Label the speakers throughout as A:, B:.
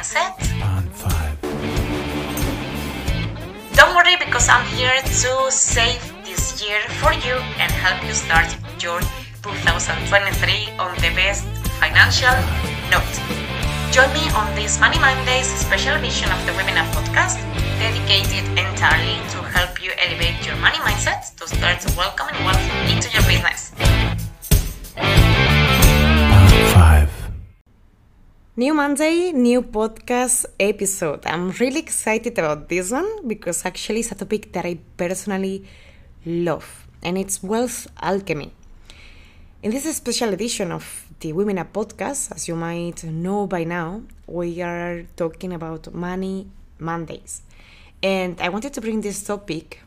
A: mindset?
B: On five.
A: Don't worry because I'm here to save this year for you and help you start your 2023 on the best financial note. Join me on this Money Mondays special edition of the Women Up podcast dedicated entirely to help you elevate your money mindset to start welcoming wealth
C: New Monday, new podcast episode. I'm really excited about this one because actually it's a topic that I personally love and it's wealth alchemy. In this special edition of the Women Up podcast, as you might know by now, we are talking about Money Mondays. And I wanted to bring this topic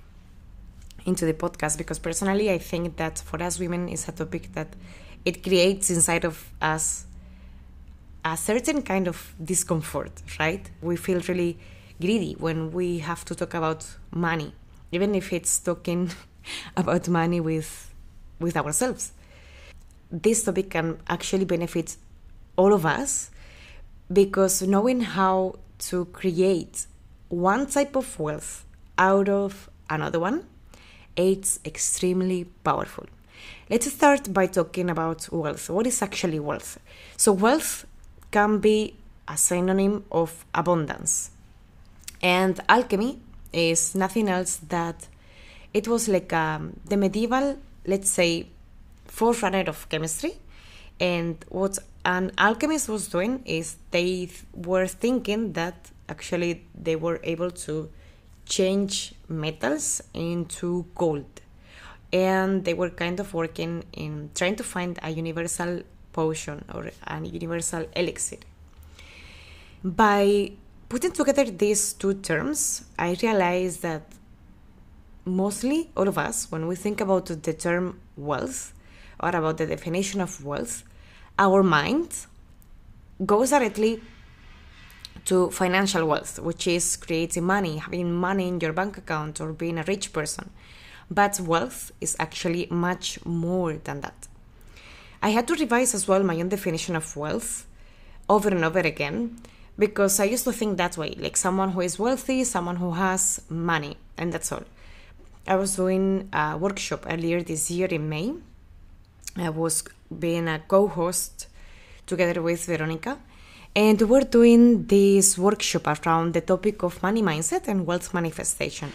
C: into the podcast because personally I think that for us women is a topic that it creates inside of us a certain kind of discomfort, right? We feel really greedy when we have to talk about money, even if it's talking about money with with ourselves. This topic can actually benefit all of us because knowing how to create one type of wealth out of another one it's extremely powerful. Let's start by talking about wealth. What is actually wealth? So, wealth can be a synonym of abundance. And alchemy is nothing else that it was like um, the medieval, let's say, forerunner of chemistry. And what an alchemist was doing is they were thinking that actually they were able to change metals into gold. And they were kind of working in trying to find a universal potion or a universal elixir. By putting together these two terms, I realized that mostly all of us, when we think about the term wealth or about the definition of wealth, our mind goes directly to financial wealth, which is creating money, having money in your bank account, or being a rich person. But wealth is actually much more than that. I had to revise as well my own definition of wealth over and over again because I used to think that way like someone who is wealthy, someone who has money, and that's all. I was doing a workshop earlier this year in May. I was being a co host together with Veronica and we're doing this workshop around the topic of money mindset and wealth manifestation.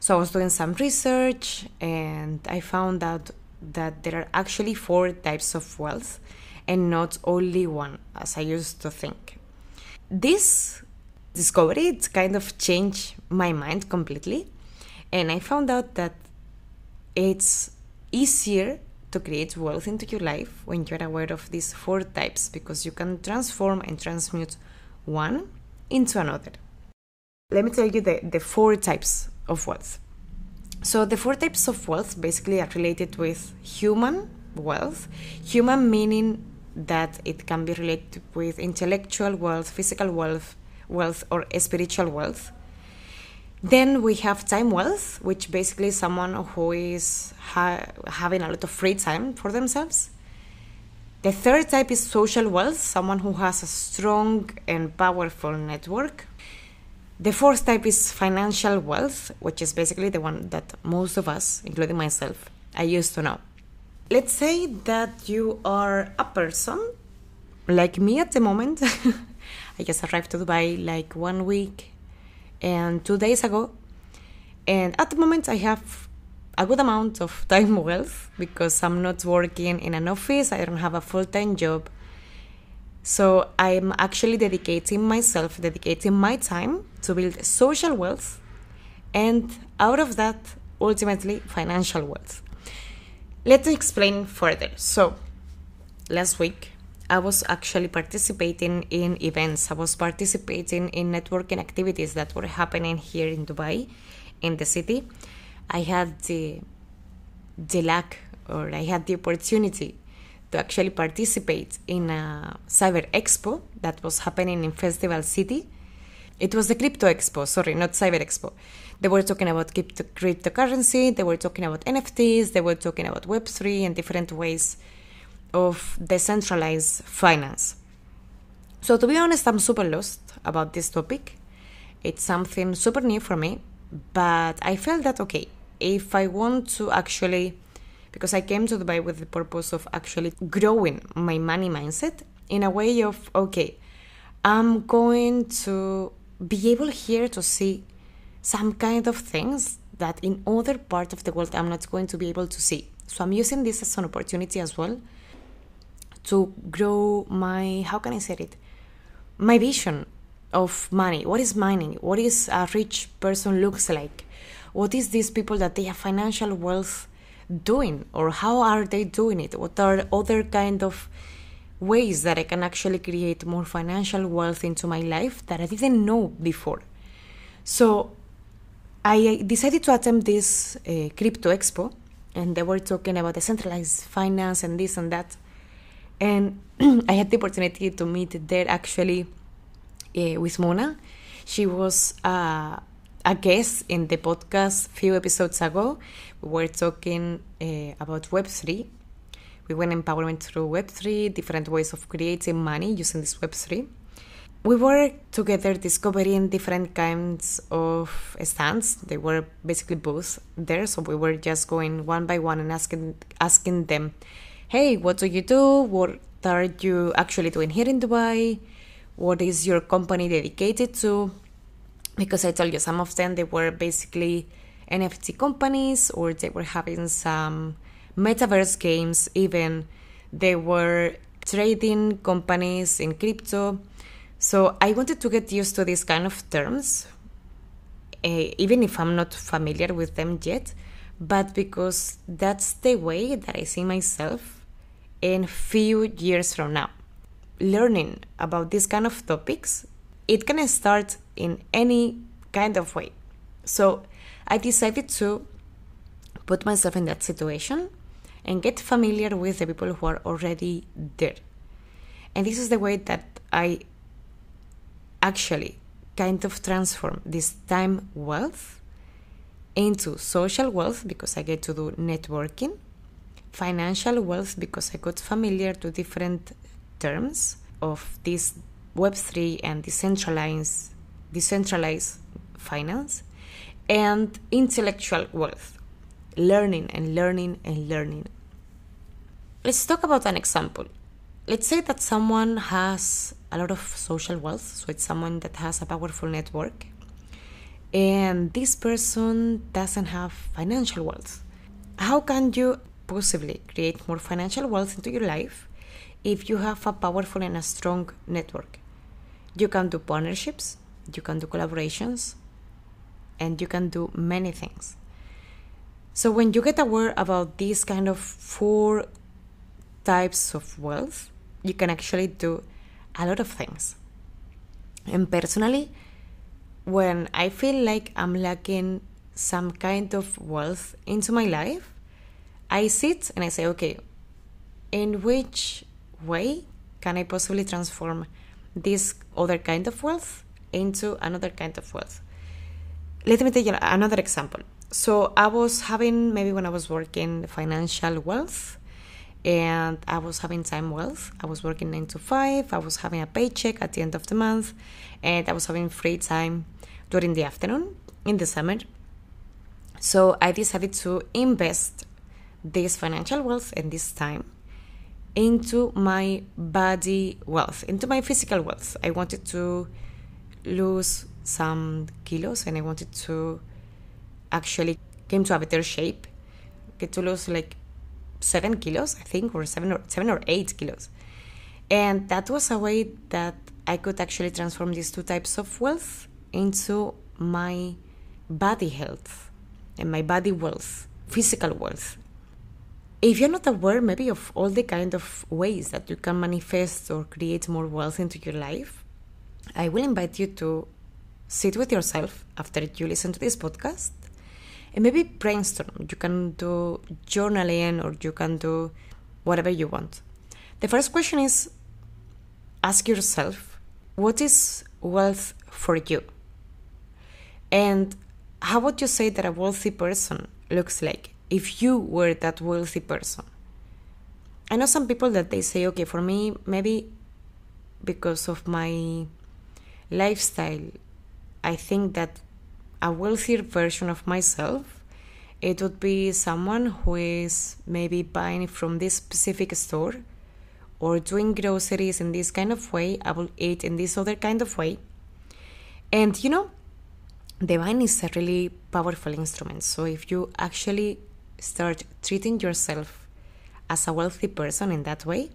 C: So I was doing some research and I found out that there are actually four types of wealth and not only one, as I used to think. This discovery kind of changed my mind completely and I found out that it's easier to create wealth into your life when you're aware of these four types because you can transform and transmute one into another. Let me tell you the, the four types of wealth. So, the four types of wealth basically are related with human wealth, human meaning that it can be related with intellectual wealth, physical wealth, wealth or spiritual wealth then we have time wealth, which basically is someone who is ha- having a lot of free time for themselves. The third type is social wealth, someone who has a strong and powerful network. The fourth type is financial wealth, which is basically the one that most of us, including myself, I used to know. Let's say that you are a person like me at the moment. I just arrived to Dubai like one week and two days ago. And at the moment, I have a good amount of time wealth because I'm not working in an office, I don't have a full time job. So I'm actually dedicating myself, dedicating my time to build social wealth and out of that, ultimately, financial wealth. Let me explain further. So, last week, I was actually participating in events. I was participating in networking activities that were happening here in Dubai, in the city. I had the the luck, or I had the opportunity to actually participate in a cyber expo that was happening in Festival City. It was the crypto expo, sorry, not cyber expo. They were talking about crypto- cryptocurrency, they were talking about NFTs, they were talking about Web3 and different ways of decentralized finance. So, to be honest, I'm super lost about this topic. It's something super new for me, but I felt that okay, if I want to actually, because I came to Dubai with the purpose of actually growing my money mindset in a way of okay, I'm going to be able here to see some kind of things that in other part of the world I'm not going to be able to see. So I'm using this as an opportunity as well to grow my how can I say it? My vision of money. What is money? What is a rich person looks like? What is these people that they have financial wealth doing or how are they doing it? What are other kind of ways that I can actually create more financial wealth into my life that I didn't know before? So I decided to attend this uh, crypto expo and they were talking about decentralized finance and this and that. And I had the opportunity to meet there actually uh, with Mona. She was uh, a guest in the podcast few episodes ago. We were talking uh, about Web3. We went empowerment through Web3, different ways of creating money using this Web3. We were together discovering different kinds of stands. They were basically booths there, so we were just going one by one and asking asking them, "Hey, what do you do? What are you actually doing here in Dubai? What is your company dedicated to?" Because I told you some of them they were basically NFT companies or they were having some metaverse games. Even they were trading companies in crypto so I wanted to get used to these kind of terms, uh, even if I'm not familiar with them yet, but because that's the way that I see myself in few years from now. Learning about these kind of topics, it can start in any kind of way. So I decided to put myself in that situation and get familiar with the people who are already there. And this is the way that I actually kind of transform this time wealth into social wealth because I get to do networking, financial wealth because I got familiar to different terms of this Web3 and decentralized decentralized finance, and intellectual wealth, learning and learning and learning. Let's talk about an example. Let's say that someone has a lot of social wealth. So it's someone that has a powerful network. And this person doesn't have financial wealth. How can you possibly create more financial wealth into your life if you have a powerful and a strong network? You can do partnerships, you can do collaborations, and you can do many things. So when you get aware about these kind of four types of wealth, you can actually do a lot of things. And personally, when I feel like I'm lacking some kind of wealth into my life, I sit and I say, okay, in which way can I possibly transform this other kind of wealth into another kind of wealth? Let me take another example. So I was having maybe when I was working financial wealth, and I was having time wealth. I was working nine to five. I was having a paycheck at the end of the month, and I was having free time during the afternoon in the summer. So I decided to invest this financial wealth and this time into my body wealth, into my physical wealth. I wanted to lose some kilos and I wanted to actually came to a better shape, get to lose like seven kilos, I think, or seven or seven or eight kilos. And that was a way that I could actually transform these two types of wealth into my body health and my body wealth, physical wealth. If you're not aware maybe of all the kind of ways that you can manifest or create more wealth into your life, I will invite you to sit with yourself after you listen to this podcast and maybe brainstorm. You can do journaling or you can do whatever you want. The first question is ask yourself what is wealth for you? And how would you say that a wealthy person looks like if you were that wealthy person? I know some people that they say, okay, for me, maybe because of my lifestyle, I think that a wealthier version of myself it would be someone who is maybe buying from this specific store or doing groceries in this kind of way. I will eat in this other kind of way. And you know, the mind is a really powerful instrument. So if you actually start treating yourself as a wealthy person in that way,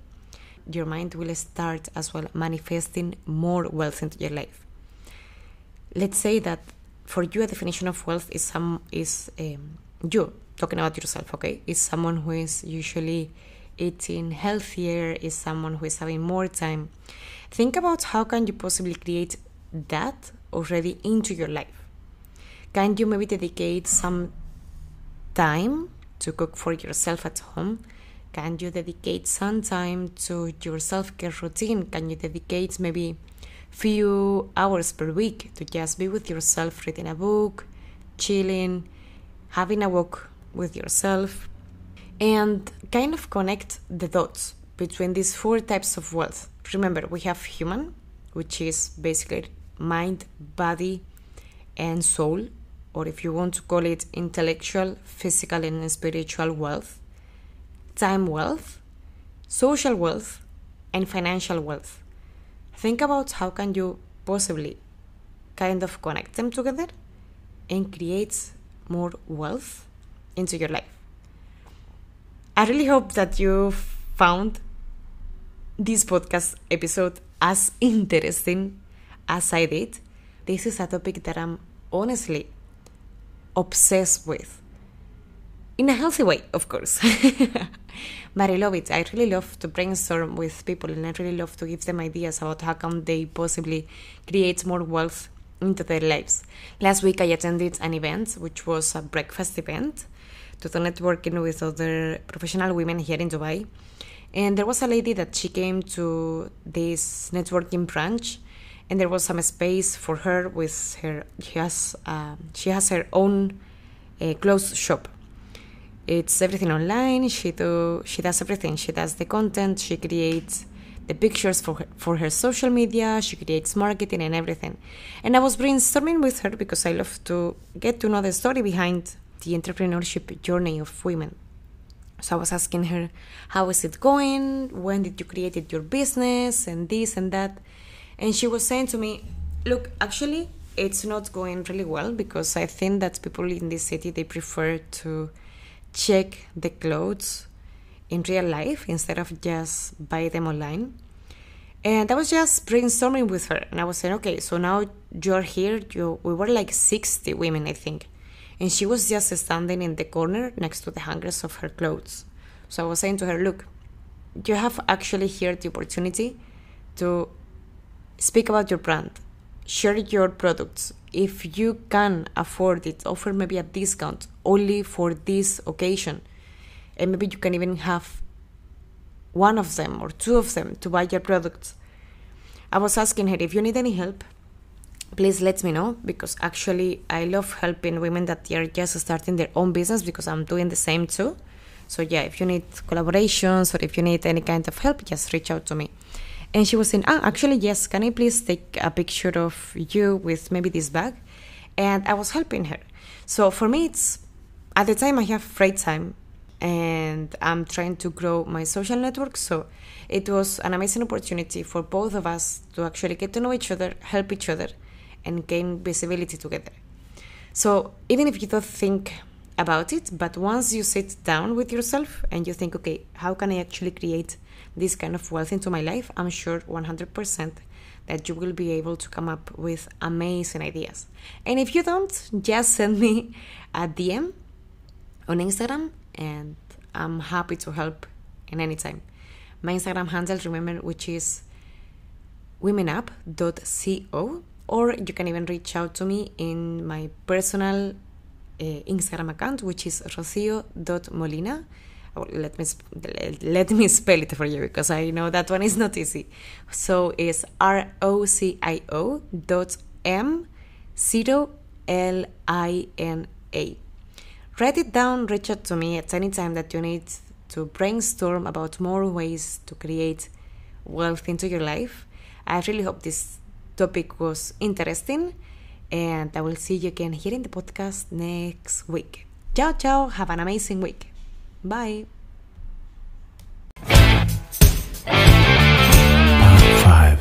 C: your mind will start as well manifesting more wealth into your life. Let's say that for you, a definition of wealth is some is um, you talking about yourself. Okay, is someone who is usually eating healthier, is someone who is having more time. Think about how can you possibly create that already into your life. Can you maybe dedicate some time to cook for yourself at home? Can you dedicate some time to your self-care routine? Can you dedicate maybe few hours per week to just be with yourself, reading a book, chilling, having a walk with yourself, and kind of connect the dots between these four types of wealth. Remember, we have human, which is basically mind, body, and soul, or if you want to call it intellectual, physical, and spiritual wealth, time wealth, social wealth, and financial wealth. Think about how can you possibly kind of connect them together and create more wealth into your life. I really hope that you found this podcast episode as interesting as I did. This is a topic that I'm honestly obsessed with. In a healthy way, of course. but I love it. I really love to brainstorm with people and I really love to give them ideas about how can they possibly create more wealth into their lives. Last week I attended an event which was a breakfast event to the networking with other professional women here in Dubai. And there was a lady that she came to this networking branch and there was some space for her with her she has uh, she has her own uh, clothes shop it's everything online. She do she does everything. She does the content. She creates the pictures for her, for her social media. She creates marketing and everything. And i was brainstorming with her because i love to get to know the story behind the entrepreneurship journey of women. So i was asking her how is it going? When did you create your business? And this and that. And she was saying to me look actually it's not going really well because i think that people in this city they prefer to check the clothes in real life instead of just buy them online. And i was just brainstorming with her. And i was saying okay so now you're here. You we were like 60 women i think. And she was just standing in the corner next to the hangers of her clothes. So i was saying to her look you have actually here the opportunity to speak about your brand, share your products. If you can afford it, offer maybe a discount only for this occasion. And maybe you can even have one of them or two of them to buy your products. I was asking her if you need any help, please let me know because actually I love helping women that are just starting their own business because I'm doing the same too. So yeah, if you need collaborations or if you need any kind of help, just reach out to me. And she was saying, ah, actually, yes, can I please take a picture of you with maybe this bag? And I was helping her. So for me, it's at the time I have free time and I'm trying to grow my social network. So it was an amazing opportunity for both of us to actually get to know each other, help each other, and gain visibility together. So even if you don't think about it, but once you sit down with yourself and you think, okay, how can I actually create this kind of wealth into my life, I'm sure 100% that you will be able to come up with amazing ideas. And if you don't, just send me a DM on Instagram and I'm happy to help in any time. My Instagram handle, remember, which is womenup.co, or you can even reach out to me in my personal uh, Instagram account, which is rocio.molina Oh, let me let me spell it for you because I know that one is not easy. So it's R O C I O dot M zero L I N A. Write it down, reach out to me at any time that you need to brainstorm about more ways to create wealth into your life. I really hope this topic was interesting, and I will see you again here in the podcast next week. Ciao, ciao. Have an amazing week. Bye. Part 5